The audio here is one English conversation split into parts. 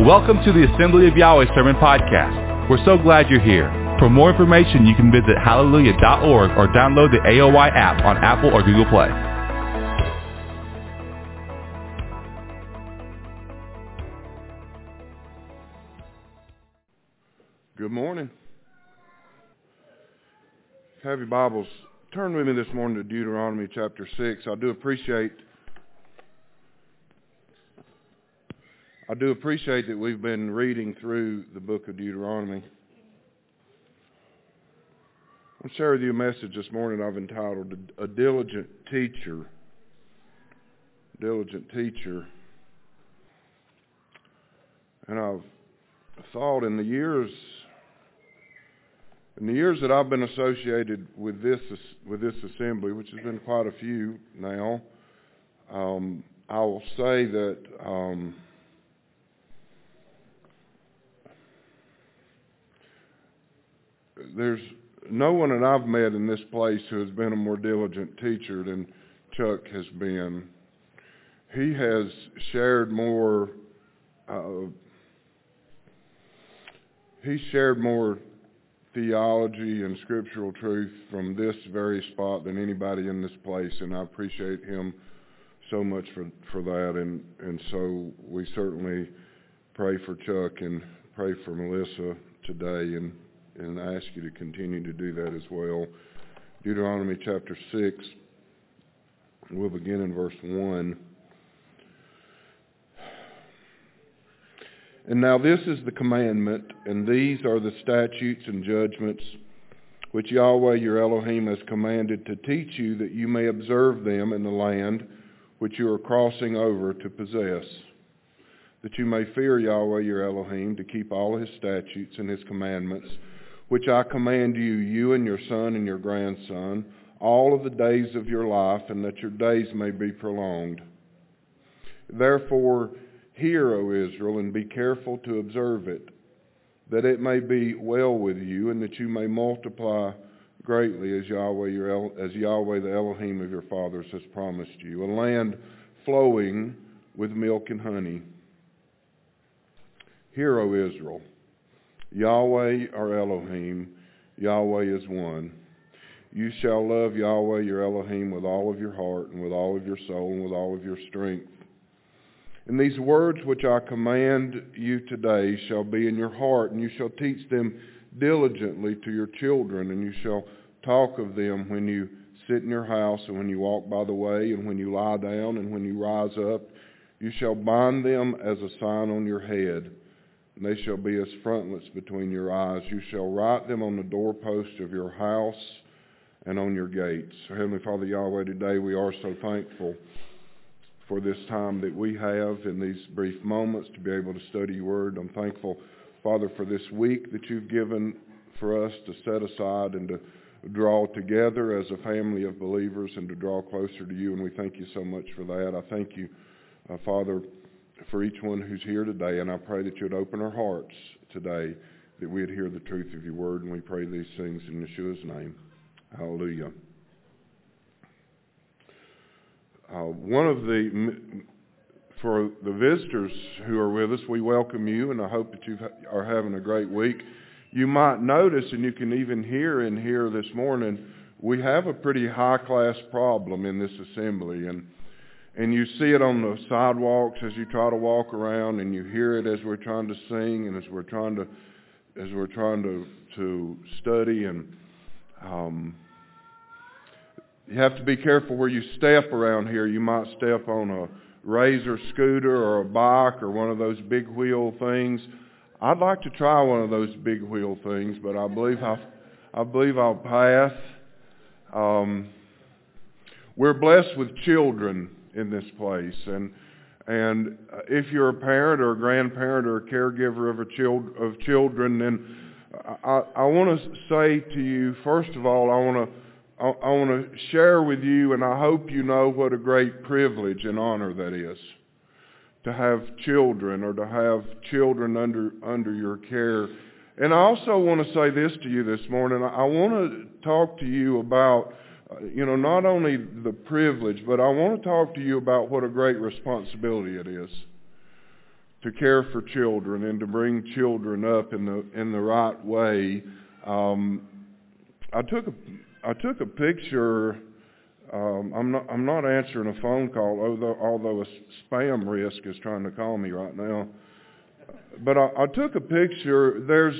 Welcome to the Assembly of Yahweh Sermon Podcast. We're so glad you're here. For more information, you can visit hallelujah.org or download the AOY app on Apple or Google Play. Good morning. Have your Bibles. Turn with me this morning to Deuteronomy chapter 6. I do appreciate I do appreciate that we've been reading through the book of Deuteronomy. I'll share with you a message this morning I've entitled A Diligent Teacher. Diligent Teacher. And I've thought in the years in the years that I've been associated with this with this assembly, which has been quite a few now, um, I will say that um, there's no one that I've met in this place who has been a more diligent teacher than Chuck has been. He has shared more. Uh, he shared more theology and scriptural truth from this very spot than anybody in this place, and I appreciate him so much for for that. And and so we certainly pray for Chuck and pray for Melissa today, and and I ask you to continue to do that as well. Deuteronomy chapter six. We'll begin in verse one. And now this is the commandment, and these are the statutes and judgments which Yahweh your Elohim has commanded to teach you that you may observe them in the land which you are crossing over to possess, that you may fear Yahweh your Elohim to keep all his statutes and his commandments, which I command you, you and your son and your grandson, all of the days of your life, and that your days may be prolonged. Therefore, Hear, O Israel, and be careful to observe it, that it may be well with you, and that you may multiply greatly as Yahweh, your as Yahweh the Elohim of your fathers has promised you, a land flowing with milk and honey. Hear, O Israel, Yahweh our Elohim, Yahweh is one. You shall love Yahweh your Elohim with all of your heart, and with all of your soul, and with all of your strength. And these words which I command you today shall be in your heart, and you shall teach them diligently to your children, and you shall talk of them when you sit in your house, and when you walk by the way, and when you lie down, and when you rise up. You shall bind them as a sign on your head, and they shall be as frontlets between your eyes. You shall write them on the doorposts of your house and on your gates. Heavenly Father Yahweh, today we are so thankful for this time that we have in these brief moments to be able to study your word. I'm thankful, Father, for this week that you've given for us to set aside and to draw together as a family of believers and to draw closer to you. And we thank you so much for that. I thank you, uh, Father, for each one who's here today. And I pray that you'd open our hearts today, that we'd hear the truth of your word. And we pray these things in Yeshua's name. Hallelujah. Uh, one of the, for the visitors who are with us, we welcome you and I hope that you are having a great week. You might notice, and you can even hear in here this morning, we have a pretty high class problem in this assembly and and you see it on the sidewalks as you try to walk around and you hear it as we're trying to sing and as we're trying to as we're trying to to study and um you have to be careful where you step around here. You might step on a razor scooter or a bike or one of those big wheel things. I'd like to try one of those big wheel things, but I believe I, I believe I'll pass. Um, we're blessed with children in this place, and and if you're a parent or a grandparent or a caregiver of a child of children, then I, I want to say to you, first of all, I want to I, want to share with you, and I hope you know what a great privilege and honor that is to have children or to have children under under your care. And I also want to say this to you this morning. I want to talk to you about, you know, not only the privilege, but I want to talk to you about what a great responsibility it is to care for children and to bring children up in the in the right way. Um, I took a I took a picture. Um, I'm not I'm not answering a phone call, although although a spam risk is trying to call me right now. But I, I took a picture. There's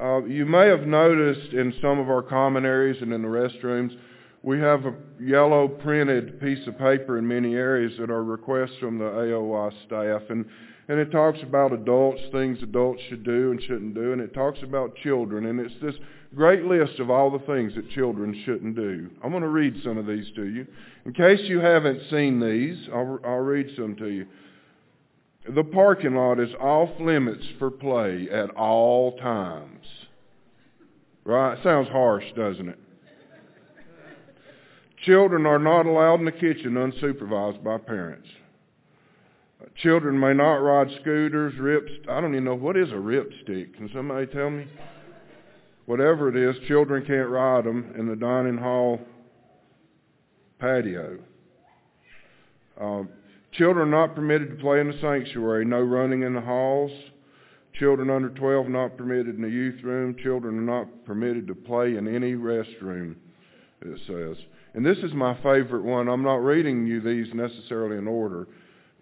uh, you may have noticed in some of our common areas and in the restrooms, we have a yellow printed piece of paper in many areas that are requests from the AOY staff, and and it talks about adults, things adults should do and shouldn't do, and it talks about children, and it's this great list of all the things that children shouldn't do. I'm going to read some of these to you. In case you haven't seen these, I'll, I'll read some to you. The parking lot is off limits for play at all times. Right? Sounds harsh, doesn't it? Children are not allowed in the kitchen unsupervised by parents. Children may not ride scooters, rips. I don't even know what is a ripstick. Can somebody tell me? Whatever it is, children can't ride them in the dining hall patio. Um, children are not permitted to play in the sanctuary. No running in the halls. Children under 12 not permitted in the youth room. Children are not permitted to play in any restroom, it says. And this is my favorite one. I'm not reading you these necessarily in order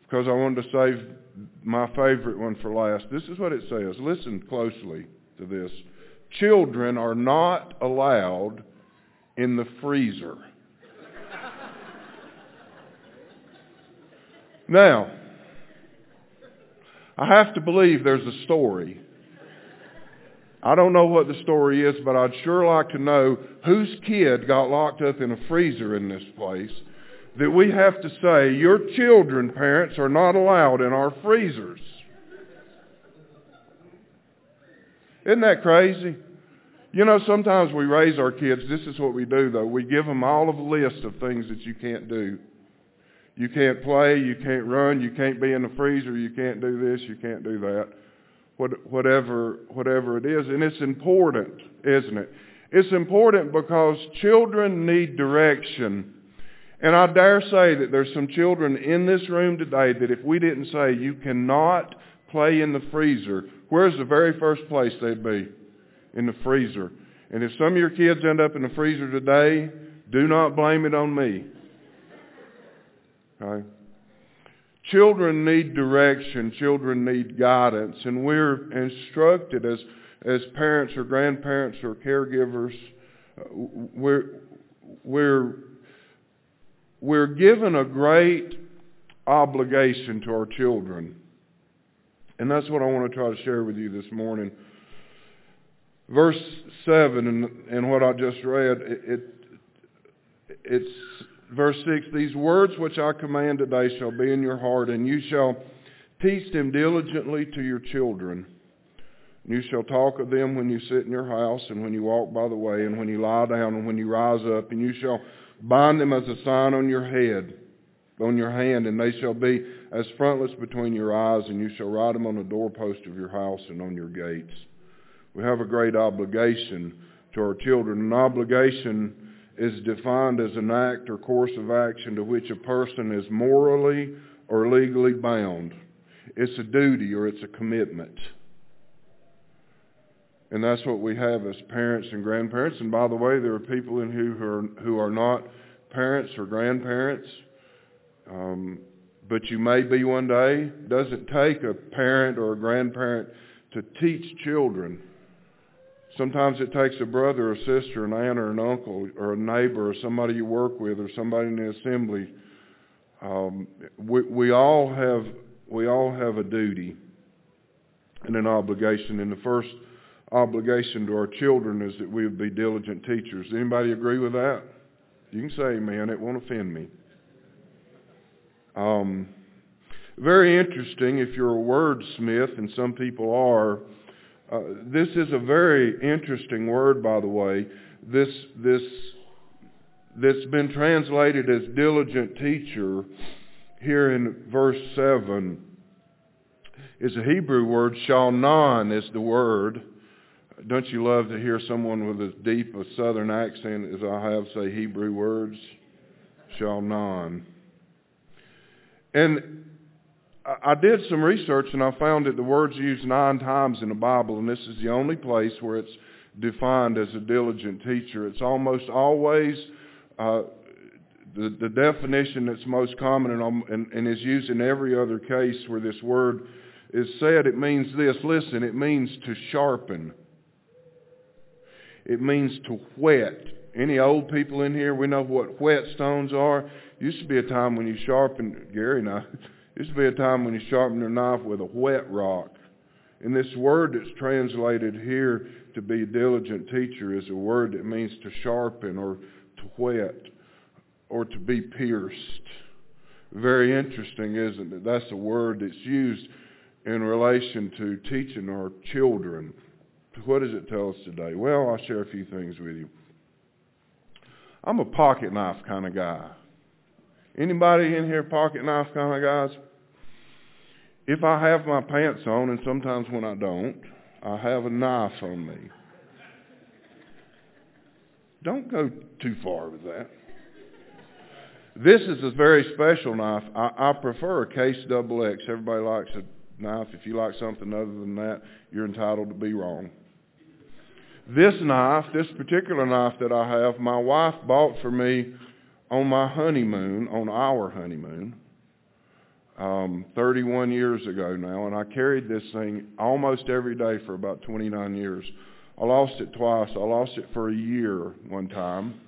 because I wanted to save my favorite one for last. This is what it says. Listen closely to this. Children are not allowed in the freezer. Now, I have to believe there's a story. I don't know what the story is, but I'd sure like to know whose kid got locked up in a freezer in this place that we have to say, your children, parents, are not allowed in our freezers. Isn't that crazy? You know, sometimes we raise our kids. This is what we do, though. We give them all of a list of things that you can't do. You can't play, you can't run, you can't be in the freezer, you can't do this, you can't do that. What, whatever, whatever it is. And it's important, isn't it? It's important because children need direction. And I dare say that there's some children in this room today that if we didn't say you cannot play in the freezer, where's the very first place they'd be? In the freezer. And if some of your kids end up in the freezer today, do not blame it on me. Okay? Children need direction. Children need guidance. And we're instructed as, as parents or grandparents or caregivers, uh, we're, we're, we're given a great obligation to our children. And that's what I want to try to share with you this morning. Verse 7 and, and what I just read, it, it it's verse 6, These words which I command today shall be in your heart, and you shall teach them diligently to your children. You shall talk of them when you sit in your house, and when you walk by the way, and when you lie down, and when you rise up, and you shall bind them as a sign on your head, on your hand, and they shall be as frontlets between your eyes, and you shall write them on the doorpost of your house and on your gates. We have a great obligation to our children, an obligation is defined as an act or course of action to which a person is morally or legally bound. It's a duty or it's a commitment. And that's what we have as parents and grandparents. And by the way, there are people in here who are, who are not parents or grandparents, um, but you may be one day. It doesn't take a parent or a grandparent to teach children Sometimes it takes a brother or sister, an aunt or an uncle, or a neighbor, or somebody you work with, or somebody in the assembly. Um, we, we all have we all have a duty and an obligation. And the first obligation to our children is that we would be diligent teachers. Anybody agree with that? You can say amen. It won't offend me. Um, very interesting if you're a wordsmith, and some people are. Uh, this is a very interesting word, by the way. This, this, that's been translated as diligent teacher here in verse 7 is a Hebrew word. Shanan is the word. Don't you love to hear someone with as deep a southern accent as I have say Hebrew words? Shanan. And I did some research and I found that the word's used nine times in the Bible, and this is the only place where it's defined as a diligent teacher. It's almost always uh, the, the definition that's most common and, and, and is used in every other case where this word is said. It means this. Listen, it means to sharpen. It means to whet. Any old people in here, we know what whetstones are. Used to be a time when you sharpened, Gary and I, used to be a time when you sharpen your knife with a whet rock. And this word that's translated here to be diligent teacher is a word that means to sharpen or to whet or to be pierced. Very interesting, isn't it? That's a word that's used in relation to teaching our children. What does it tell us today? Well, I'll share a few things with you. I'm a pocket knife kind of guy. Anybody in here pocket knife kind of guys? If I have my pants on, and sometimes when I don't, I have a knife on me. Don't go too far with that. This is a very special knife. I, I prefer a case double X. Everybody likes a knife. If you like something other than that, you're entitled to be wrong. This knife, this particular knife that I have, my wife bought for me on my honeymoon, on our honeymoon, um, 31 years ago now, and I carried this thing almost every day for about 29 years. I lost it twice. I lost it for a year one time.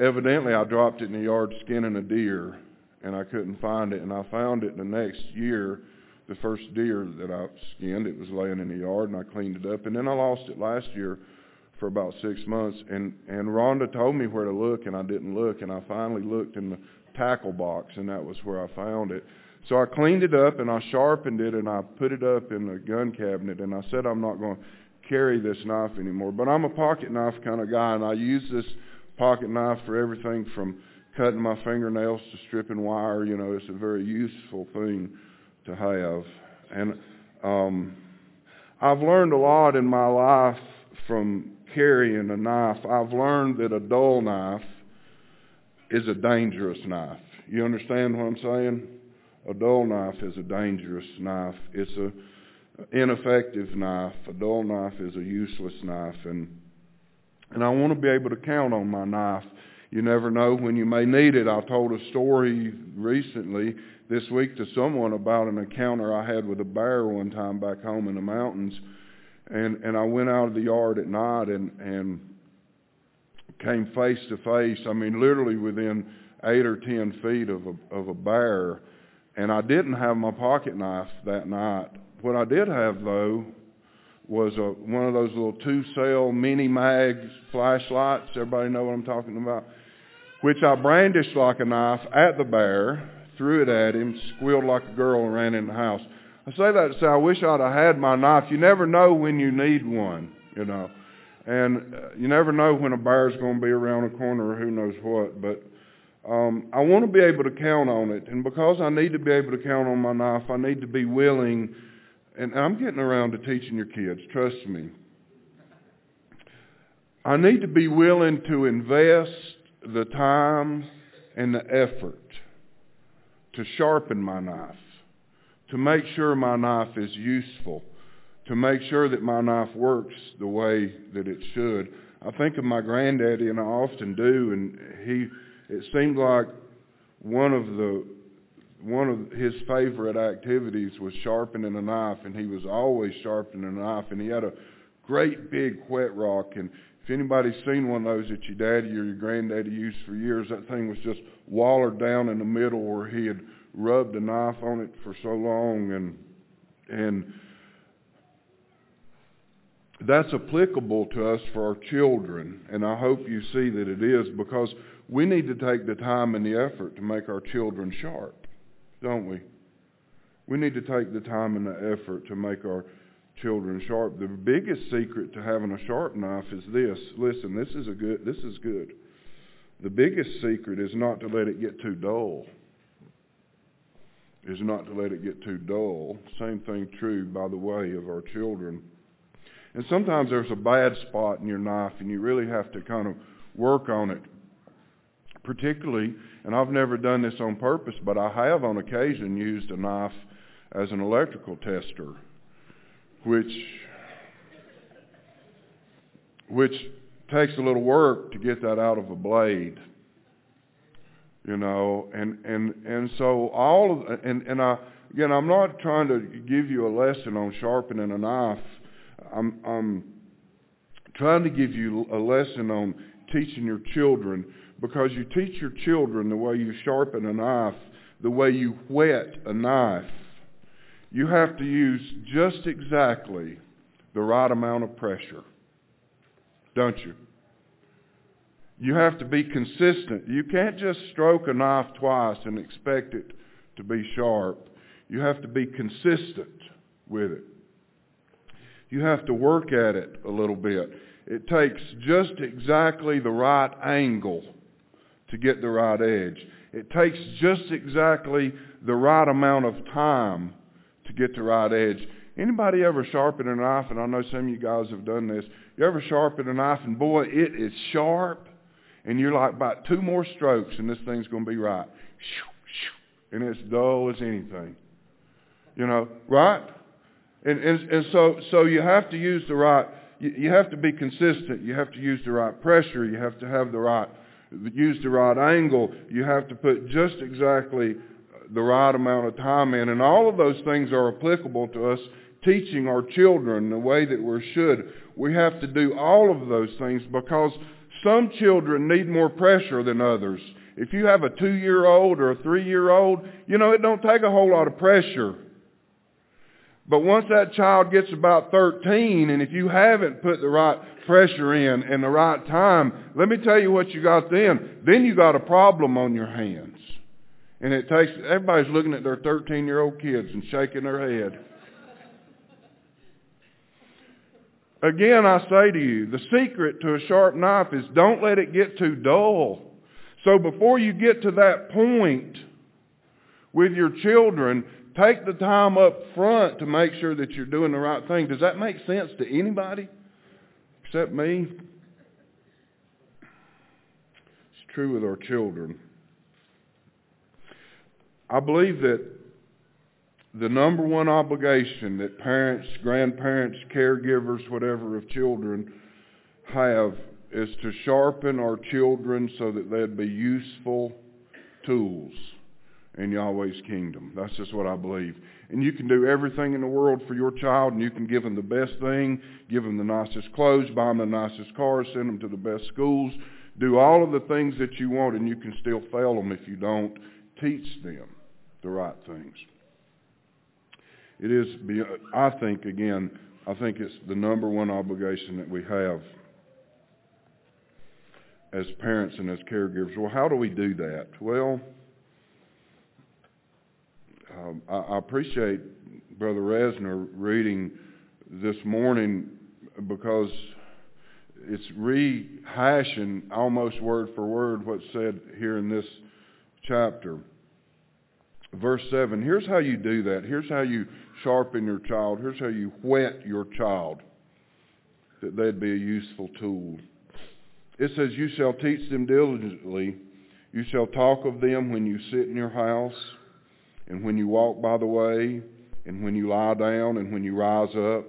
Evidently, I dropped it in the yard skinning a deer, and I couldn't find it. And I found it the next year, the first deer that I skinned. It was laying in the yard, and I cleaned it up. And then I lost it last year for about six months. And and Rhonda told me where to look, and I didn't look. And I finally looked in the tackle box, and that was where I found it. So I cleaned it up, and I sharpened it, and I put it up in the gun cabinet. And I said I'm not going to carry this knife anymore. But I'm a pocket knife kind of guy, and I use this pocket knife for everything from cutting my fingernails to stripping wire. You know, it's a very useful thing to have. And um, I've learned a lot in my life from carrying a knife. I've learned that a dull knife is a dangerous knife. You understand what I'm saying? A dull knife is a dangerous knife. It's a ineffective knife. A dull knife is a useless knife, and and I want to be able to count on my knife. You never know when you may need it. I told a story recently this week to someone about an encounter I had with a bear one time back home in the mountains, and and I went out of the yard at night and and came face to face. I mean, literally within eight or ten feet of a of a bear, and I didn't have my pocket knife that night. What I did have though was a, one of those little two-cell mini mag flashlights. Everybody know what I'm talking about? Which I brandished like a knife at the bear, threw it at him, squealed like a girl, and ran in the house. I say that to say I wish I'd have had my knife. You never know when you need one, you know. And uh, you never know when a bear's going to be around a corner or who knows what. But um, I want to be able to count on it. And because I need to be able to count on my knife, I need to be willing and I'm getting around to teaching your kids, trust me. I need to be willing to invest the time and the effort to sharpen my knife, to make sure my knife is useful, to make sure that my knife works the way that it should. I think of my granddaddy, and I often do, and he, it seemed like one of the one of his favorite activities was sharpening a knife, and he was always sharpening a knife, and he had a great big whet rock. And if anybody's seen one of those that your daddy or your granddaddy used for years, that thing was just wallered down in the middle where he had rubbed a knife on it for so long, and and that's applicable to us for our children, and I hope you see that it is because we need to take the time and the effort to make our children sharp don't we? We need to take the time and the effort to make our children sharp. The biggest secret to having a sharp knife is this. Listen, this is a good this is good. The biggest secret is not to let it get too dull. Is not to let it get too dull. Same thing true, by the way, of our children. And sometimes there's a bad spot in your knife and you really have to kind of work on it. particularly, and I've never done this on purpose, but I have on occasion used a knife as an electrical tester, which which takes a little work to get that out of a blade. You know, and and and so all of and and I again I'm not trying to give you a lesson on sharpening a knife. I'm I'm trying to give you a lesson on teaching your children because you teach your children the way you sharpen a knife, the way you whet a knife. You have to use just exactly the right amount of pressure. Don't you? You have to be consistent. You can't just stroke a knife twice and expect it to be sharp. You have to be consistent with it. You have to work at it a little bit. It takes just exactly the right angle to get the right edge. It takes just exactly the right amount of time to get the right edge. Anybody ever sharpen a knife, and I know some of you guys have done this, you ever sharpen a knife and boy, it is sharp, and you're like about two more strokes and this thing's going to be right. And it's dull as anything. You know, right? And, and, and so, so you have to use the right, you, you have to be consistent. You have to use the right pressure. You have to have the right, use the right angle. You have to put just exactly the right amount of time in. And all of those things are applicable to us teaching our children the way that we should. We have to do all of those things because some children need more pressure than others. If you have a two-year-old or a three-year-old, you know, it don't take a whole lot of pressure. But once that child gets about 13, and if you haven't put the right pressure in and the right time, let me tell you what you got then. Then you got a problem on your hands. And it takes, everybody's looking at their 13-year-old kids and shaking their head. Again, I say to you, the secret to a sharp knife is don't let it get too dull. So before you get to that point with your children, take the time up front to make sure that you're doing the right thing. Does that make sense to anybody except me? It's true with our children. I believe that the number one obligation that parents, grandparents, caregivers, whatever of children have is to sharpen our children so that they'd be useful tools in Yahweh's kingdom. That's just what I believe. And you can do everything in the world for your child, and you can give them the best thing, give them the nicest clothes, buy them the nicest cars, send them to the best schools, do all of the things that you want, and you can still fail them if you don't teach them the right things. It is, I think, again, I think it's the number one obligation that we have as parents and as caregivers. Well, how do we do that? Well, um, I, I appreciate Brother Resner reading this morning because it's rehashing almost word for word what's said here in this chapter. Verse 7, here's how you do that. Here's how you sharpen your child. Here's how you whet your child, that they'd be a useful tool. It says, You shall teach them diligently. You shall talk of them when you sit in your house, and when you walk by the way, and when you lie down, and when you rise up.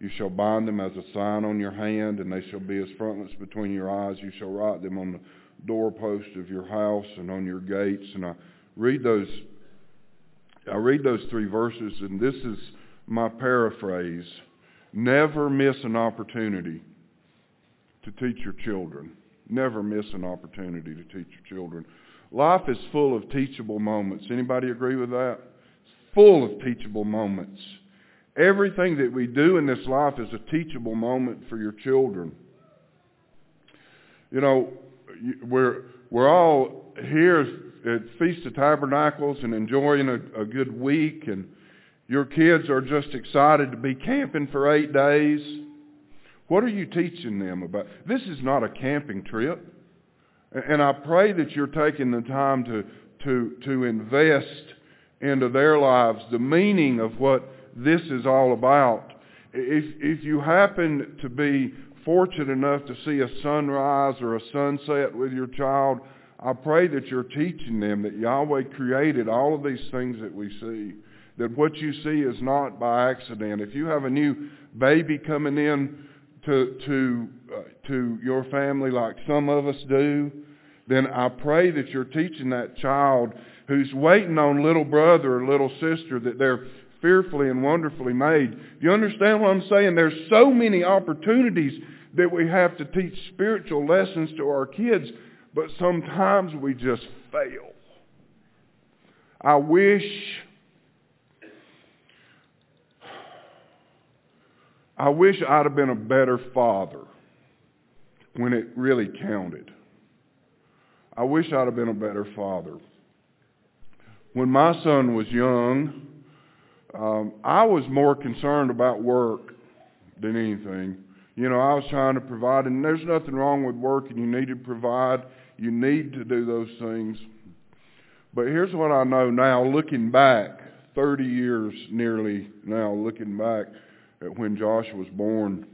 You shall bind them as a sign on your hand, and they shall be as frontlets between your eyes. You shall write them on the doorpost of your house and on your gates. And I read those I read those three verses, and this is my paraphrase. Never miss an opportunity to teach your children. Never miss an opportunity to teach your children. Life is full of teachable moments. Anybody agree with that? Full of teachable moments. Everything that we do in this life is a teachable moment for your children. You know, we're we're all here at Feast of Tabernacles and enjoying a, a good week, and your kids are just excited to be camping for eight days. What are you teaching them about? This is not a camping trip. And I pray that you're taking the time to, to, to invest into their lives the meaning of what this is all about. If, if you happen to be fortunate enough to see a sunrise or a sunset with your child, I pray that you're teaching them that Yahweh created all of these things that we see. That what you see is not by accident. If you have a new baby coming in to to uh, to your family like some of us do, then I pray that you're teaching that child who's waiting on little brother or little sister that they're fearfully and wonderfully made. Do you understand what I'm saying? There's so many opportunities that we have to teach spiritual lessons to our kids, but sometimes we just fail. I wish I wish I'd have been a better father when it really counted. I wish I'd have been a better father. When my son was young, um, I was more concerned about work than anything. You know, I was trying to provide, and there's nothing wrong with work, and you need to provide. You need to do those things. But here's what I know now, looking back, 30 years nearly now, looking back at when Josh was born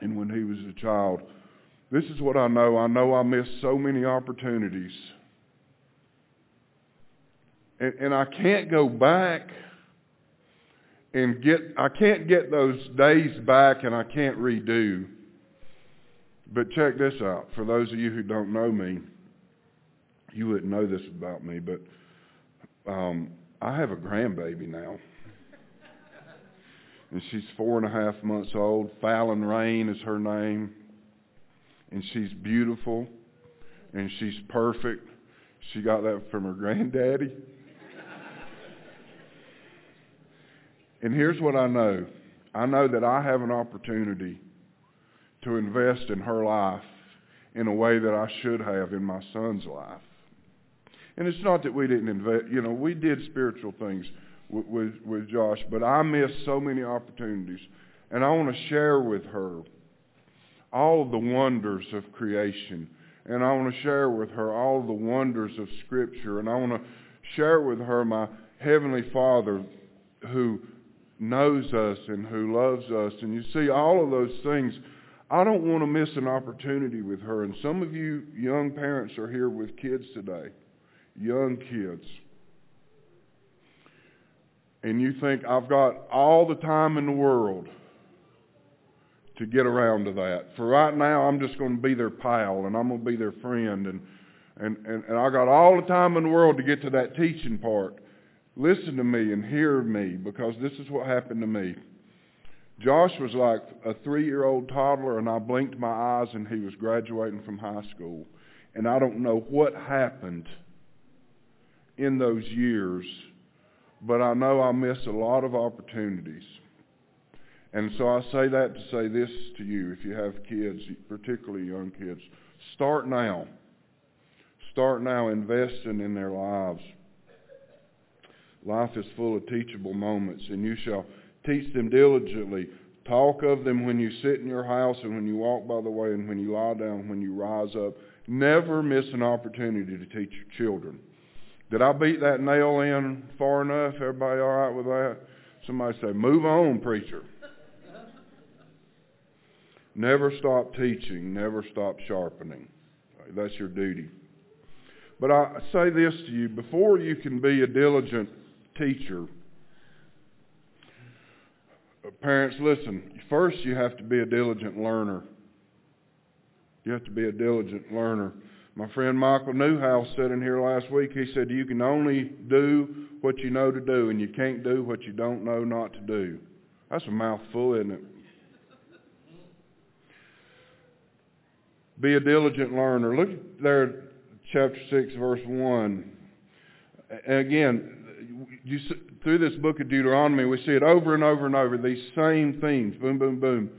and when he was a child. This is what I know. I know I missed so many opportunities. And, and I can't go back and get, I can't get those days back and I can't redo. But check this out. For those of you who don't know me, you wouldn't know this about me, but um, I have a grandbaby now. and she's four and a half months old. Fallon Rain is her name. And she's beautiful. And she's perfect. She got that from her granddaddy. And here's what I know. I know that I have an opportunity to invest in her life in a way that I should have in my son's life. And it's not that we didn't invest, you know, we did spiritual things with, with, with Josh, but I missed so many opportunities. And I want to share with her all the wonders of creation. And I want to share with her all the wonders of Scripture. And I want to share with her my Heavenly Father who knows us and who loves us. And you see, all of those things, I don't want to miss an opportunity with her. And some of you young parents are here with kids today, young kids. And you think, I've got all the time in the world to get around to that. For right now, I'm just going to be their pal and I'm going to be their friend. And, and, and, and I got all the time in the world to get to that teaching part. Listen to me and hear me because this is what happened to me. Josh was like a three-year-old toddler and I blinked my eyes and he was graduating from high school. And I don't know what happened in those years, but I know I missed a lot of opportunities. And so I say that to say this to you, if you have kids, particularly young kids, start now. Start now investing in their lives. Life is full of teachable moments, and you shall teach them diligently. Talk of them when you sit in your house and when you walk by the way and when you lie down, when you rise up. Never miss an opportunity to teach your children. Did I beat that nail in far enough? Everybody all right with that? Somebody say, move on, preacher. Never stop teaching. Never stop sharpening. That's your duty. But I say this to you, before you can be a diligent teacher. Parents, listen. First, you have to be a diligent learner. You have to be a diligent learner. My friend Michael Newhouse said in here last week, he said, you can only do what you know to do, and you can't do what you don't know not to do. That's a mouthful, isn't it? Be a diligent learner. Look there, chapter 6, verse 1. And again, you, through this book of Deuteronomy, we see it over and over and over, these same themes, boom, boom, boom.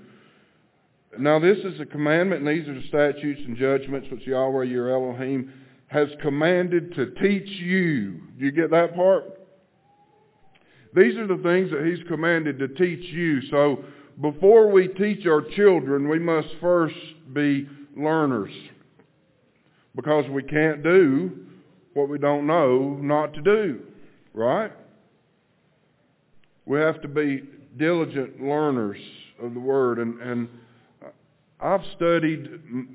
Now this is a commandment, and these are the statutes and judgments which Yahweh your Elohim has commanded to teach you. Do you get that part? These are the things that he's commanded to teach you. So before we teach our children, we must first be learners. Because we can't do what we don't know not to do. Right? We have to be diligent learners of the Word. And, and I've studied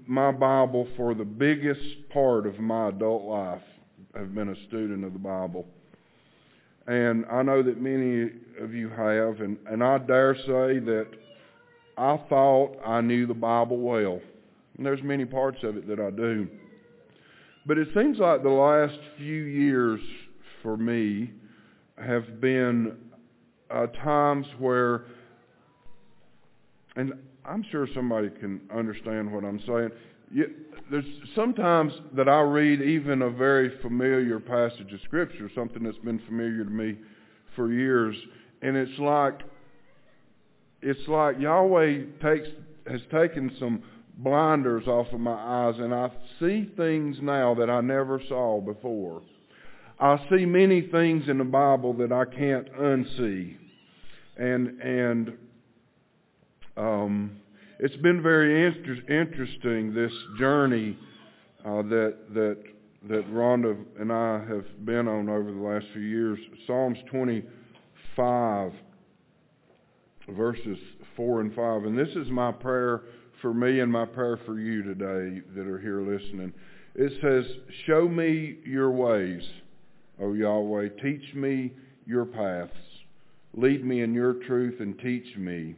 my Bible for the biggest part of my adult life. I've been a student of the Bible. And I know that many of you have, and, and I dare say that I thought I knew the Bible well. And there's many parts of it that I do. But it seems like the last few years for me have been uh, times where, and I'm sure somebody can understand what I'm saying. You, there's sometimes that I read even a very familiar passage of Scripture, something that's been familiar to me for years, and it's like it's like Yahweh takes has taken some blinders off of my eyes, and I see things now that I never saw before. I see many things in the Bible that I can't unsee, and and um, it's been very inter- interesting this journey uh, that that that Rhonda and I have been on over the last few years. Psalms 25, verses four and five, and this is my prayer for me and my prayer for you today that are here listening. It says, "Show me your ways, O Yahweh. Teach me your paths. Lead me in your truth and teach me."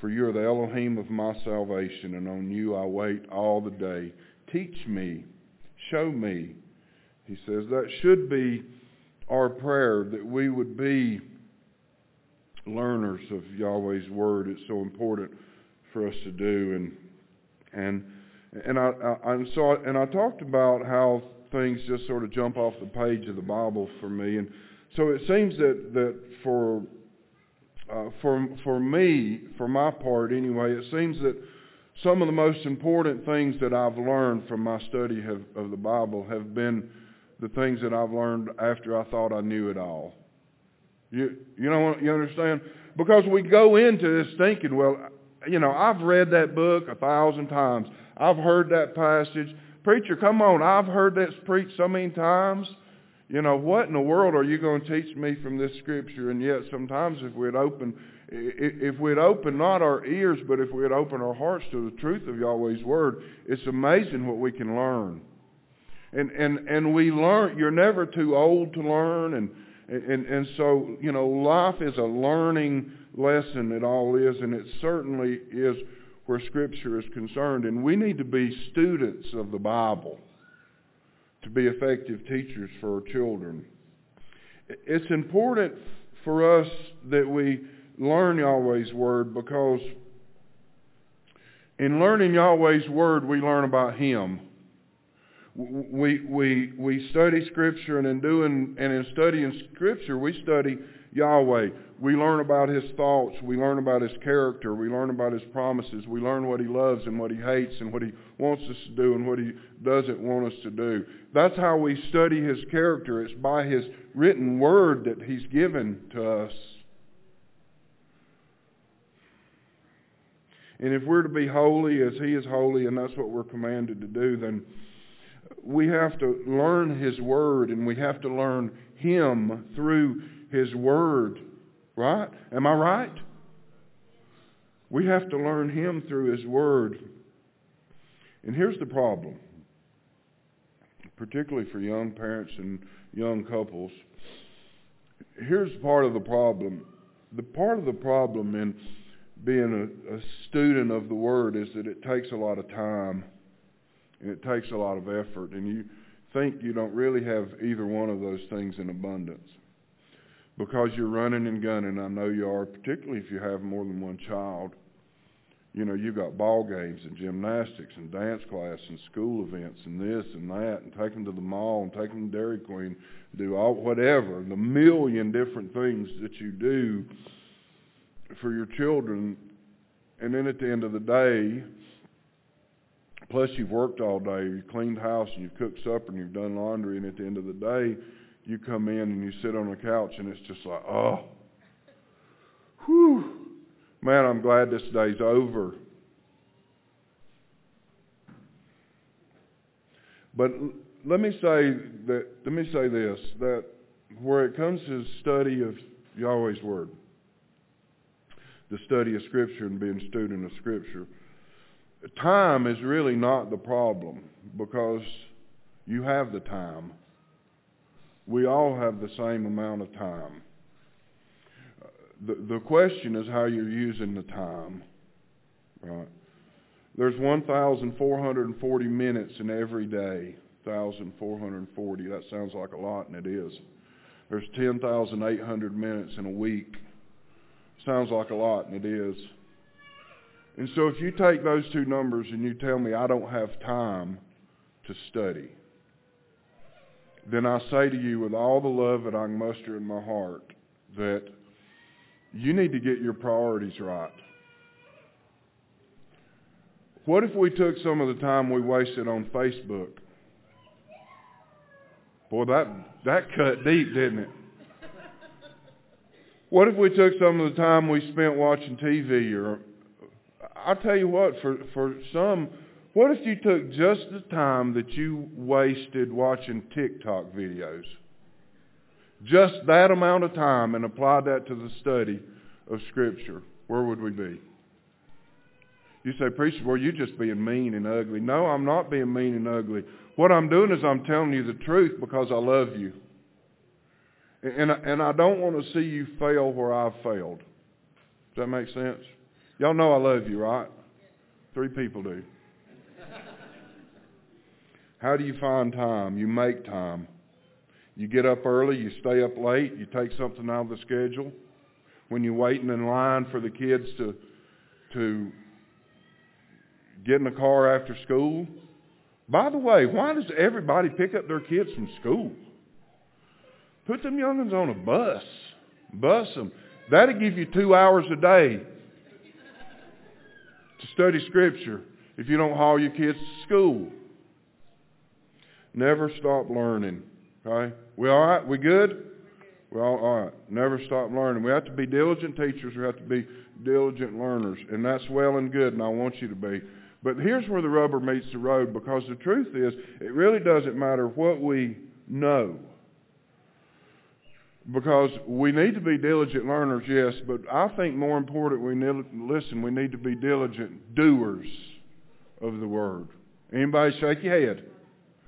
For you are the Elohim of my salvation, and on you I wait all the day. Teach me, show me. He says that should be our prayer, that we would be learners of Yahweh's word. It's so important for us to do. And and and I, I and so I, and I talked about how things just sort of jump off the page of the Bible for me. And so it seems that that for uh, for for me, for my part anyway, it seems that some of the most important things that I've learned from my study have, of the Bible have been the things that I've learned after I thought I knew it all. You you know you understand? Because we go into this thinking, well, you know, I've read that book a thousand times. I've heard that passage. Preacher, come on, I've heard that preached so many times. You know, what in the world are you going to teach me from this scripture? And yet sometimes if we'd open, if we'd open not our ears, but if we'd open our hearts to the truth of Yahweh's word, it's amazing what we can learn. And, and, and we learn, you're never too old to learn. And, and, and so, you know, life is a learning lesson, it all is, and it certainly is where Scripture is concerned. And we need to be students of the Bible to be effective teachers for our children. It's important for us that we learn Yahweh's Word because in learning Yahweh's Word, we learn about Him. We, we, we study Scripture, and in doing and in studying Scripture, we study Yahweh. We learn about His thoughts. We learn about His character. We learn about His promises. We learn what He loves and what He hates and what He wants us to do and what He doesn't want us to do. That's how we study His character. It's by His written Word that He's given to us. And if we're to be holy as He is holy, and that's what we're commanded to do, then we have to learn His Word and we have to learn Him through His Word. Right? Am I right? We have to learn Him through His Word. And here's the problem, particularly for young parents and young couples. Here's part of the problem. The part of the problem in being a, a student of the Word is that it takes a lot of time and it takes a lot of effort, and you think you don't really have either one of those things in abundance because you're running and gunning. I know you are, particularly if you have more than one child. You know, you've got ball games and gymnastics and dance class and school events and this and that, and take them to the mall and take them to Dairy Queen, do all whatever, the million different things that you do for your children. And then at the end of the day, plus you've worked all day, you've cleaned house and you've cooked supper and you've done laundry, and at the end of the day, you come in and you sit on a couch and it's just like, oh, whew, man, I'm glad this day's over. But let me say that let me say this that where it comes to study of Yahweh's word, the study of Scripture and being a student of Scripture, time is really not the problem because you have the time. We all have the same amount of time. The, the question is how you're using the time. Right? There's 1,440 minutes in every day. 1,440. That sounds like a lot, and it is. There's 10,800 minutes in a week. Sounds like a lot, and it is. And so if you take those two numbers and you tell me I don't have time to study, then I say to you with all the love that I can muster in my heart that you need to get your priorities right. What if we took some of the time we wasted on Facebook? Boy, that, that cut deep, didn't it? What if we took some of the time we spent watching TV or I'll tell you what, for, for some, what if you took just the time that you wasted watching TikTok videos? Just that amount of time and applied that to the study of Scripture. Where would we be? You say, preacher, well, you're just being mean and ugly. No, I'm not being mean and ugly. What I'm doing is I'm telling you the truth because I love you. And, and I don't want to see you fail where I've failed. Does that make sense? Y'all know I love you, right? Three people do. How do you find time? You make time. You get up early, you stay up late, you take something out of the schedule. When you're waiting in line for the kids to to get in the car after school. By the way, why does everybody pick up their kids from school? Put them youngins on a bus. Bus them. That'll give you two hours a day to study Scripture if you don't haul your kids to school. Never stop learning. Okay? We all right? We good? We all, all right. Never stop learning. We have to be diligent teachers. We have to be diligent learners. And that's well and good, and I want you to be. But here's where the rubber meets the road because the truth is, it really doesn't matter what we know. Because we need to be diligent learners, yes, but I think more important, we need, listen, we need to be diligent doers of the Word. Anybody shake your head?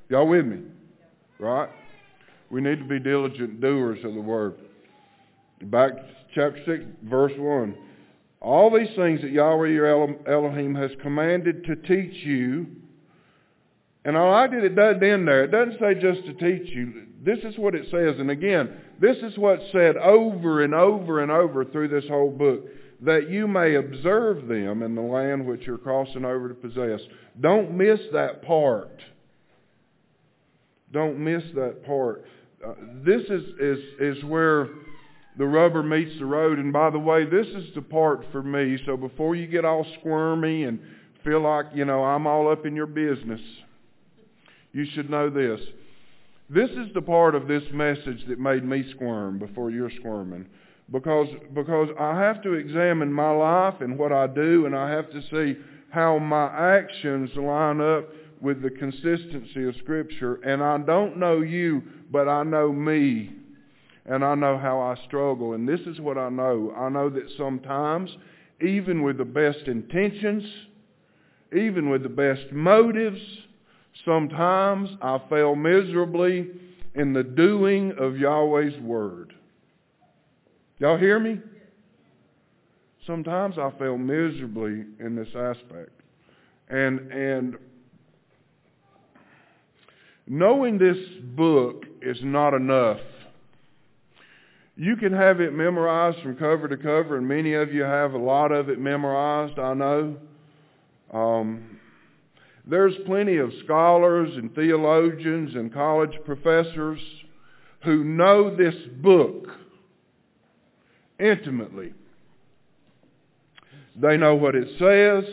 Y'all with me? Right? We need to be diligent doers of the Word. Back to chapter 6, verse 1. All these things that Yahweh your Elohim has commanded to teach you, and I like that it doesn't end there. It doesn't say just to teach you. This is what it says. And again, this is what's said over and over and over through this whole book. That you may observe them in the land which you're crossing over to possess. Don't miss that part. Don't miss that part. Uh, this is, is, is where the rubber meets the road. And by the way, this is the part for me. So before you get all squirmy and feel like, you know, I'm all up in your business, you should know this. This is the part of this message that made me squirm before you're squirming. Because, because I have to examine my life and what I do, and I have to see how my actions line up with the consistency of Scripture. And I don't know you, but I know me. And I know how I struggle. And this is what I know. I know that sometimes, even with the best intentions, even with the best motives, Sometimes I fail miserably in the doing of Yahweh's word. Y'all hear me? Sometimes I fail miserably in this aspect. And and knowing this book is not enough. You can have it memorized from cover to cover, and many of you have a lot of it memorized, I know. Um, there's plenty of scholars and theologians and college professors who know this book intimately. They know what it says.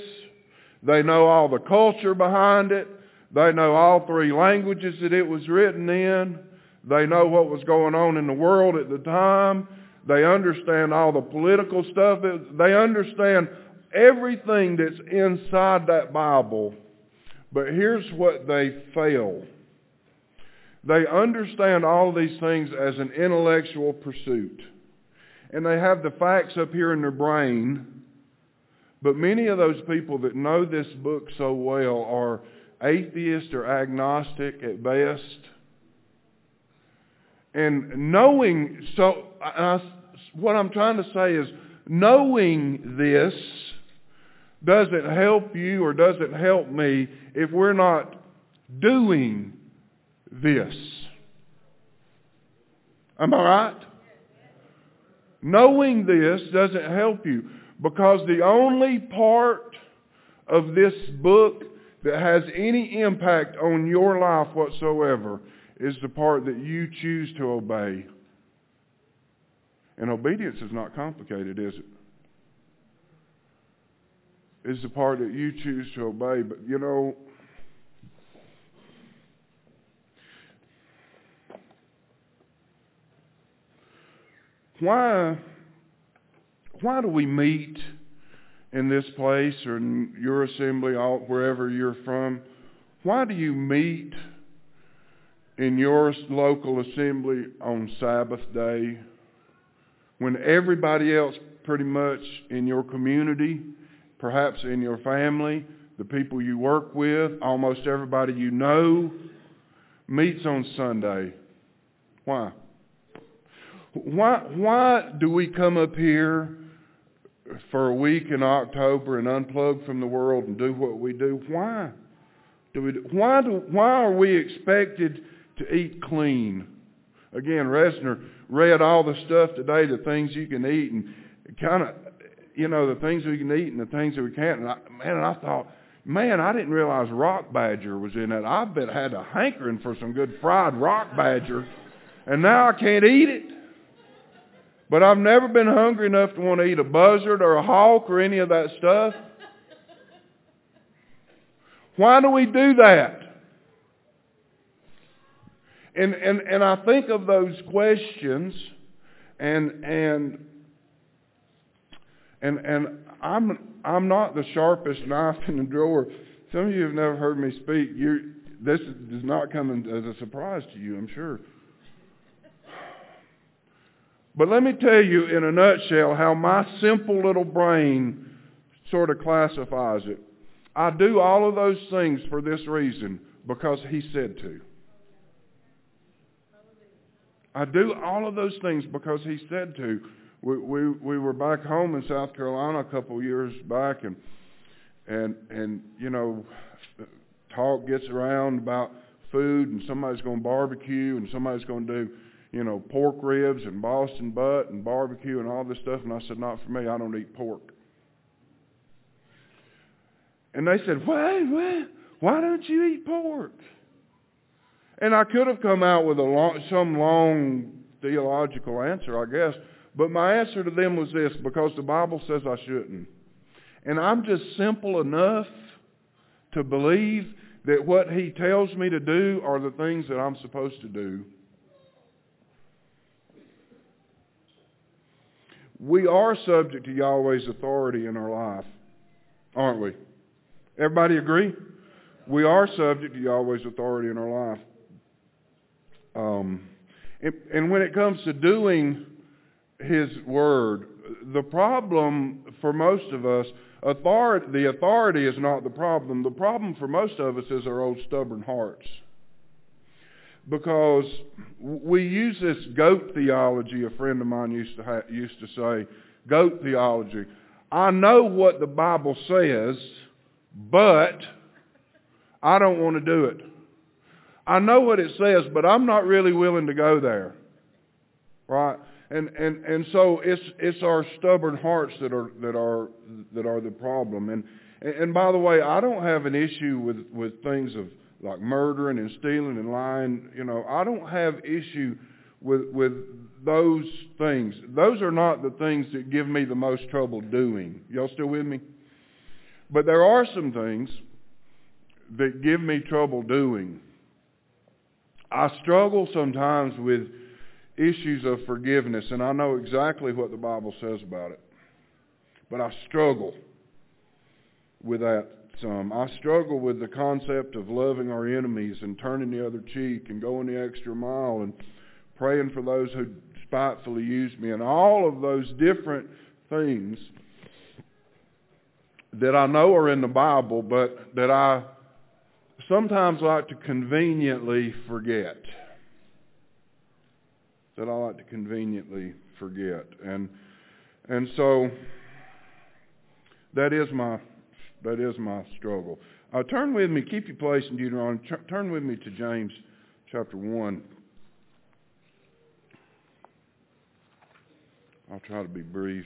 They know all the culture behind it. They know all three languages that it was written in. They know what was going on in the world at the time. They understand all the political stuff. They understand everything that's inside that Bible but here's what they fail. They understand all these things as an intellectual pursuit. And they have the facts up here in their brain, But many of those people that know this book so well are atheist or agnostic at best. And knowing, so I, what I'm trying to say is knowing this doesn't help you or doesn't help me if we're not doing this. Am I right? Knowing this doesn't help you because the only part of this book that has any impact on your life whatsoever is the part that you choose to obey. And obedience is not complicated, is it? It's the part that you choose to obey. But you know, why why do we meet in this place or in your assembly, wherever you're from? Why do you meet in your local assembly on Sabbath day when everybody else pretty much in your community, perhaps in your family, the people you work with, almost everybody you know, meets on Sunday? Why? Why, why do we come up here for a week in October and unplug from the world and do what we do? Why? Do we, why, do, why are we expected to eat clean? Again, Resner read all the stuff today, the things you can eat, and kind of, you know, the things we can eat and the things that we can't. And I, man, and I thought, man, I didn't realize rock badger was in it. I bet had a hankering for some good fried rock badger, and now I can't eat it. But I've never been hungry enough to want to eat a buzzard or a hawk or any of that stuff. Why do we do that? And and and I think of those questions and and and and I'm I'm not the sharpest knife in the drawer. Some of you have never heard me speak. You this does not come as a surprise to you, I'm sure. But let me tell you in a nutshell how my simple little brain sort of classifies it. I do all of those things for this reason, because he said to. I do all of those things because he said to. We, we, we were back home in South Carolina a couple years back, and, and, and, you know, talk gets around about food, and somebody's going to barbecue, and somebody's going to do you know, pork ribs and Boston butt and barbecue and all this stuff. And I said, not for me. I don't eat pork. And they said, why, why, why don't you eat pork? And I could have come out with a long, some long theological answer, I guess. But my answer to them was this, because the Bible says I shouldn't. And I'm just simple enough to believe that what he tells me to do are the things that I'm supposed to do. We are subject to Yahweh's authority in our life, aren't we? Everybody agree? We are subject to Yahweh's authority in our life. Um, and, and when it comes to doing His Word, the problem for most of us, authority, the authority is not the problem. The problem for most of us is our old stubborn hearts because we use this goat theology. A friend of mine used to ha- used to say, goat theology. I know what the Bible says, but I don't want to do it. I know what it says, but I'm not really willing to go there. Right? And and and so it's it's our stubborn hearts that are that are that are the problem. And and by the way, I don't have an issue with with things of like murdering and stealing and lying. You know, I don't have issue with with those things. Those are not the things that give me the most trouble doing. Y'all still with me? But there are some things that give me trouble doing. I struggle sometimes with issues of forgiveness, and I know exactly what the Bible says about it. But I struggle with that some. I struggle with the concept of loving our enemies and turning the other cheek and going the extra mile and praying for those who spitefully use me and all of those different things. that I know are in the Bible, but that I sometimes like to conveniently forget. That I like to conveniently forget. And and so that is my that is my struggle. Uh, turn with me, keep your place in Deuteronomy. turn with me to James chapter 1. I'll try to be brief.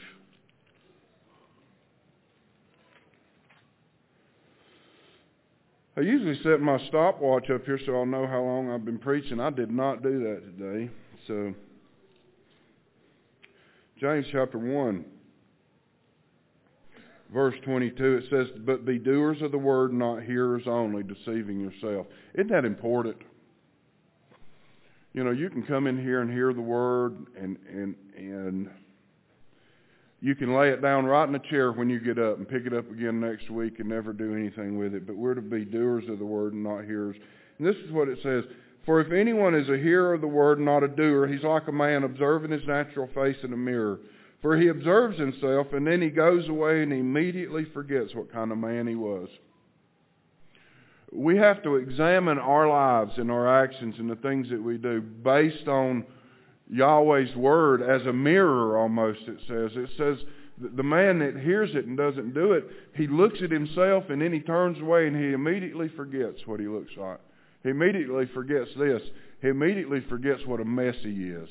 I usually set my stopwatch up here so I'll know how long I've been preaching. I did not do that today. So, James chapter 1, verse 22, it says, But be doers of the word, not hearers only, deceiving yourself. Isn't that important? You know, you can come in here and hear the word and, and, and you can lay it down right in the chair when you get up and pick it up again next week and never do anything with it. But we're to be doers of the word and not hearers. And this is what it says. For if anyone is a hearer of the word and not a doer, he's like a man observing his natural face in a mirror. For he observes himself and then he goes away and immediately forgets what kind of man he was. We have to examine our lives and our actions and the things that we do based on Yahweh's word as a mirror almost, it says. It says the man that hears it and doesn't do it, he looks at himself and then he turns away and he immediately forgets what he looks like. He immediately forgets this. He immediately forgets what a mess he is.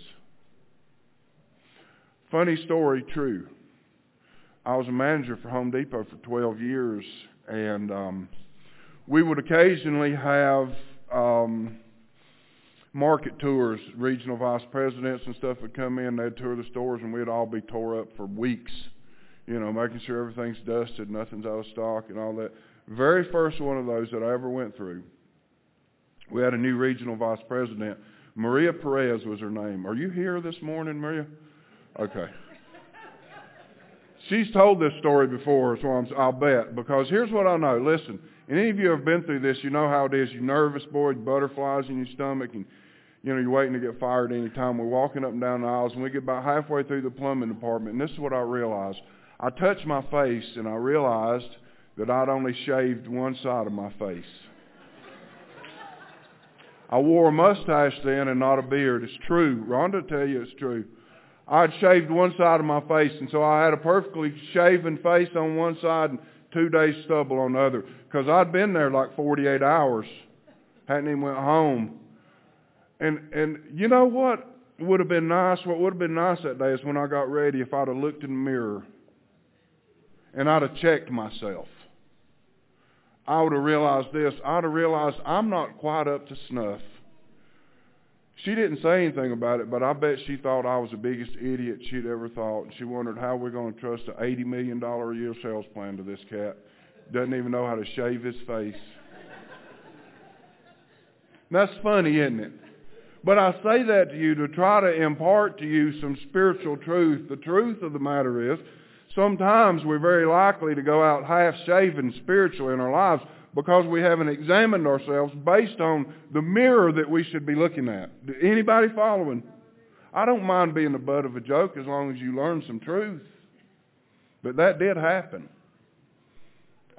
Funny story, true. I was a manager for Home Depot for 12 years, and um, we would occasionally have um, market tours. Regional vice presidents and stuff would come in. They'd tour the stores, and we'd all be tore up for weeks. You know, making sure everything's dusted, nothing's out of stock, and all that. Very first one of those that I ever went through, we had a new regional vice president. Maria Perez was her name. Are you here this morning, Maria? Okay. She's told this story before, so I'm, I'll bet. Because here's what I know. Listen, any of you have been through this, you know how it is. You're nervous, boy, butterflies in your stomach, and you know, you're waiting to get fired any time. We're walking up and down the aisles, and we get about halfway through the plumbing department, and this is what I realized. I touched my face, and I realized that I'd only shaved one side of my face. I wore a mustache then and not a beard. It's true. Rhonda tell you it's true. I'd shaved one side of my face, and so I had a perfectly shaven face on one side and two days stubble on the other. Because I'd been there like 48 hours. Hadn't even went home. And and you know what would have been nice? What would have been nice that day is when I got ready if I'd have looked in the mirror and I'd have checked myself. I would have realized this. I'd have realized I'm not quite up to snuff. She didn't say anything about it, but I bet she thought I was the biggest idiot she'd ever thought. And she wondered how we're going to trust an $80 million a year sales plan to this cat. Doesn't even know how to shave his face. That's funny, isn't it? But I say that to you to try to impart to you some spiritual truth. The truth of the matter is, sometimes we're very likely to go out half shaven spiritually in our lives because we haven't examined ourselves based on the mirror that we should be looking at. Anybody following? I don't mind being the butt of a joke as long as you learn some truth. But that did happen.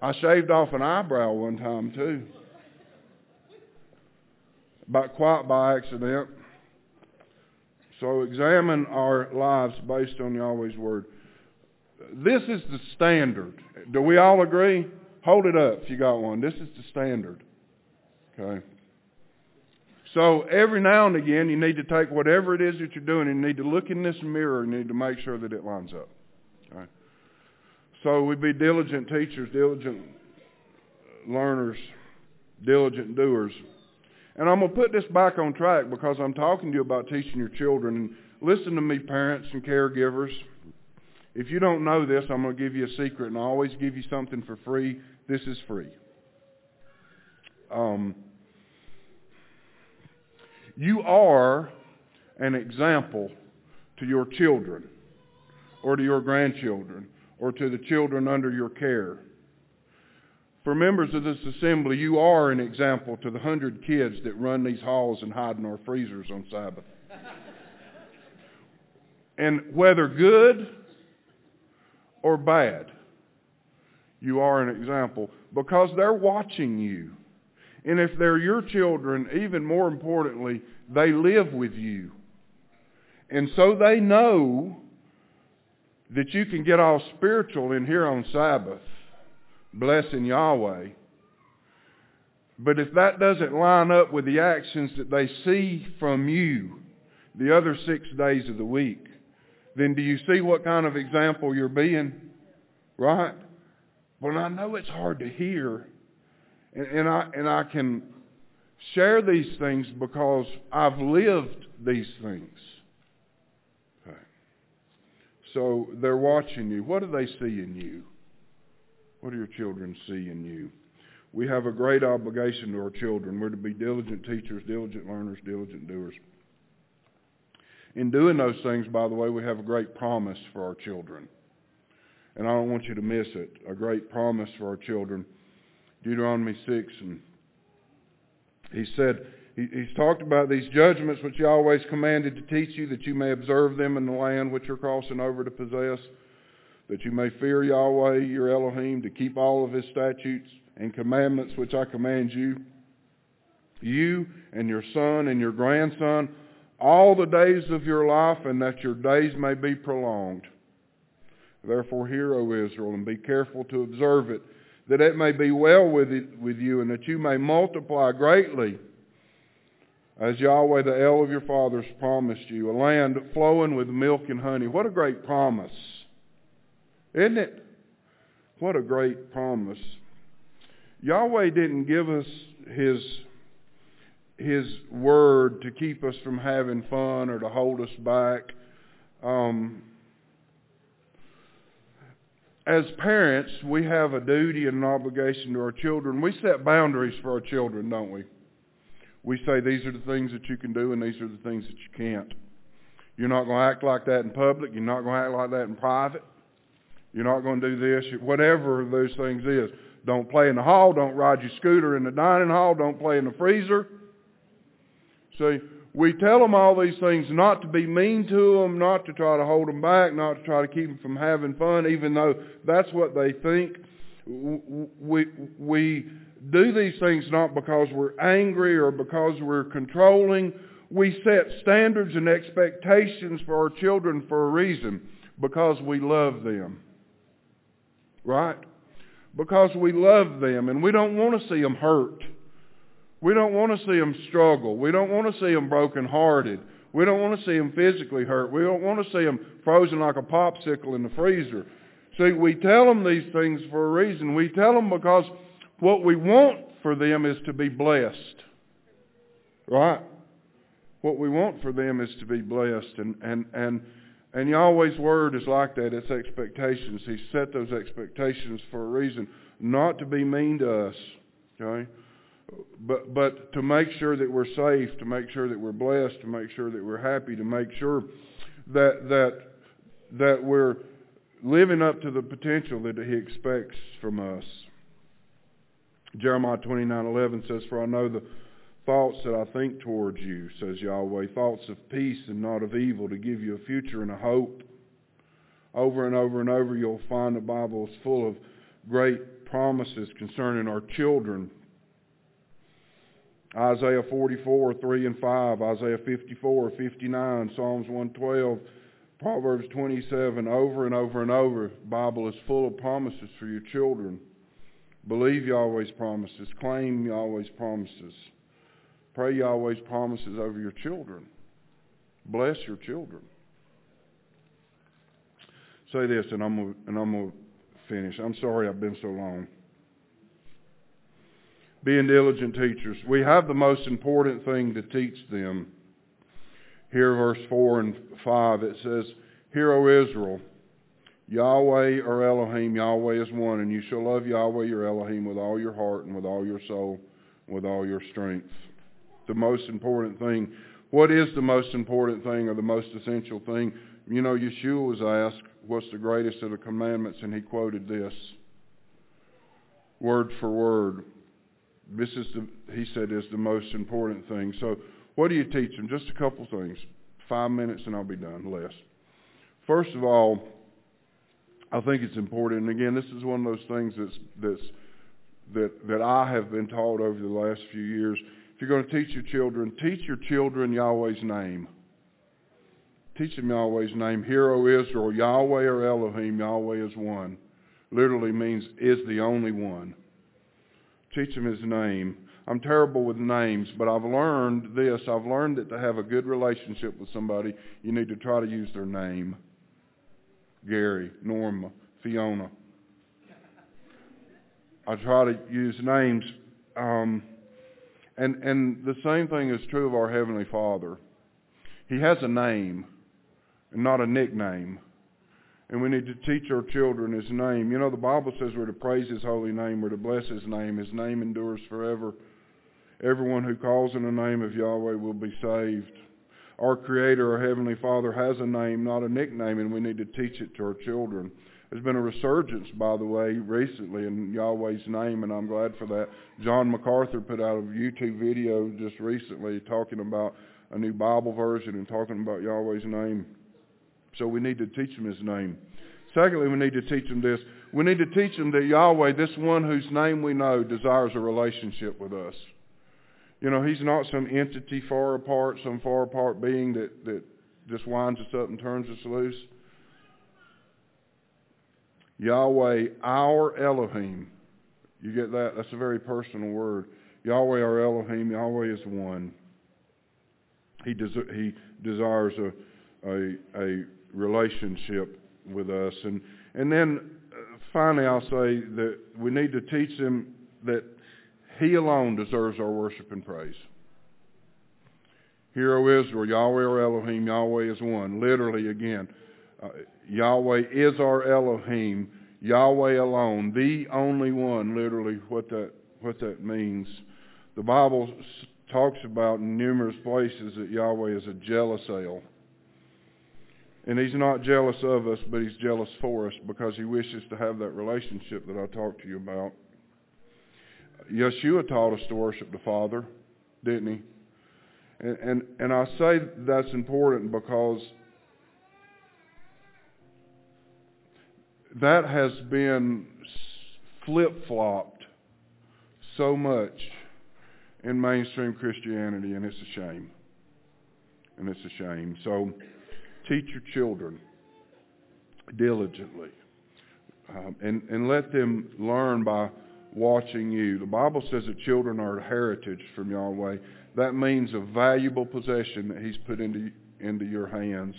I shaved off an eyebrow one time too about quite by accident. So examine our lives based on Yahweh's word. This is the standard. Do we all agree? Hold it up if you got one. This is the standard. Okay. So every now and again, you need to take whatever it is that you're doing, and you need to look in this mirror and you need to make sure that it lines up. Okay. So we be diligent teachers, diligent learners, diligent doers. And I'm going to put this back on track because I'm talking to you about teaching your children. And listen to me, parents and caregivers. If you don't know this, I'm going to give you a secret, and I always give you something for free. This is free. Um, you are an example to your children, or to your grandchildren, or to the children under your care. For members of this assembly, you are an example to the hundred kids that run these halls and hide in our freezers on Sabbath. and whether good or bad, you are an example because they're watching you. And if they're your children, even more importantly, they live with you. And so they know that you can get all spiritual in here on Sabbath, blessing Yahweh. But if that doesn't line up with the actions that they see from you the other six days of the week, then do you see what kind of example you're being? Right? Well, I know it's hard to hear, and, and I and I can share these things because I've lived these things. Okay. So they're watching you. What do they see in you? What do your children see in you? We have a great obligation to our children. We're to be diligent teachers, diligent learners, diligent doers. In doing those things, by the way, we have a great promise for our children. And I don't want you to miss it. A great promise for our children. Deuteronomy 6. And he said, he, he's talked about these judgments which he always commanded to teach you, that you may observe them in the land which you're crossing over to possess, that you may fear Yahweh your Elohim, to keep all of his statutes and commandments which I command you, you and your son and your grandson, all the days of your life, and that your days may be prolonged. Therefore hear, O Israel, and be careful to observe it, that it may be well with, it, with you, and that you may multiply greatly, as Yahweh, the El of your fathers, promised you, a land flowing with milk and honey. What a great promise. Isn't it? What a great promise. Yahweh didn't give us his his word to keep us from having fun or to hold us back. Um, as parents, we have a duty and an obligation to our children. We set boundaries for our children, don't we? We say these are the things that you can do and these are the things that you can't. You're not going to act like that in public. You're not going to act like that in private. You're not going to do this. Whatever those things is. Don't play in the hall. Don't ride your scooter in the dining hall. Don't play in the freezer. See, we tell them all these things not to be mean to them, not to try to hold them back, not to try to keep them from having fun, even though that's what they think. We, we do these things not because we're angry or because we're controlling. We set standards and expectations for our children for a reason, because we love them. Right? Because we love them and we don't want to see them hurt. We don't want to see them struggle. We don't want to see them brokenhearted. We don't want to see them physically hurt. We don't want to see them frozen like a popsicle in the freezer. See, we tell them these things for a reason. We tell them because what we want for them is to be blessed. Right? What we want for them is to be blessed. And, and, and, and Yahweh's word is like that. It's expectations. He set those expectations for a reason. Not to be mean to us. Okay? But but to make sure that we're safe, to make sure that we're blessed, to make sure that we're happy, to make sure that that that we're living up to the potential that He expects from us. Jeremiah twenty nine eleven says, "For I know the thoughts that I think towards you," says Yahweh, "thoughts of peace and not of evil, to give you a future and a hope." Over and over and over, you'll find the Bible is full of great promises concerning our children, Isaiah 44, 3 and 5, Isaiah 54, 59, Psalms 112, Proverbs 27, over and over and over. The Bible is full of promises for your children. Believe Yahweh's promises. Claim Yahweh's promises. Pray Yahweh's promises over your children. Bless your children. Say this, and I'm gonna, and I'm to finish. I'm sorry I've been so long being diligent teachers. We have the most important thing to teach them. Here, verse 4 and 5, it says, Hear, O Israel, Yahweh or Elohim, Yahweh is one, and you shall love Yahweh your Elohim with all your heart and with all your soul and with all your strength. The most important thing. What is the most important thing or the most essential thing? You know, Yeshua was asked, what's the greatest of the commandments, and he quoted this, word for word. This is, the, he said, is the most important thing. So what do you teach them? Just a couple things. Five minutes and I'll be done, less. First of all, I think it's important. And again, this is one of those things that's that's that that I have been taught over the last few years. If you're going to teach your children, teach your children Yahweh's name. Teach them Yahweh's name. Hear, O Israel, Yahweh or Elohim, Yahweh is one. Literally means is the only one. Teach them his name. I'm terrible with names, but I've learned this. I've learned that to have a good relationship with somebody, you need to try to use their name. Gary, Norma, Fiona. I try to use names. Um, and, and the same thing is true of our Heavenly Father. He has a name and not a nickname. And we need to teach our children His name. You know, the Bible says we're to praise His holy name, we're to bless His name. His name endures forever. Everyone who calls in the name of Yahweh will be saved. Our Creator, our Heavenly Father, has a name, not a nickname, and we need to teach it to our children. There's been a resurgence, by the way, recently in Yahweh's name, and I'm glad for that. John MacArthur put out a YouTube video just recently talking about a new Bible version and talking about Yahweh's name. So we need to teach them His name. Secondly, we need to teach them this. We need to teach them that Yahweh, this one whose name we know, desires a relationship with us. You know, he's not some entity far apart, some far apart being that, that just winds us up and turns us loose. Yahweh, our Elohim. You get that? That's a very personal word. Yahweh, our Elohim. Yahweh is one. He, des- he desires a, a, a relationship with us. And, and then uh, finally, I'll say that we need to teach them that he alone deserves our worship and praise. Hear, O Israel, Yahweh or Elohim, Yahweh is one. Literally, again, uh, Yahweh is our Elohim, Yahweh alone, the only one. Literally, what that what that means. The Bible talks about in numerous places that Yahweh is a jealous El. And he's not jealous of us, but he's jealous for us because he wishes to have that relationship that I talked to you about. Yeshua taught us to worship the Father, didn't he? And, and, and I say that's important because that has been flip-flopped so much in mainstream Christianity, and it's a shame. And it's a shame. So teach your children diligently. Um, and, and let them learn by watching you. The Bible says that children are a heritage from Yahweh. That means a valuable possession that he's put into, into your hands.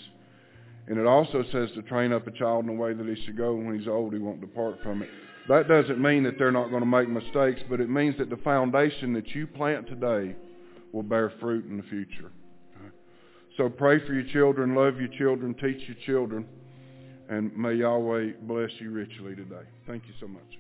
And it also says to train up a child in the way that he should go, and when he's old, he won't depart from it. That doesn't mean that they're not going to make mistakes, but it means that the foundation that you plant today will bear fruit in the future. So pray for your children, love your children, teach your children, and may Yahweh bless you richly today. Thank you so much.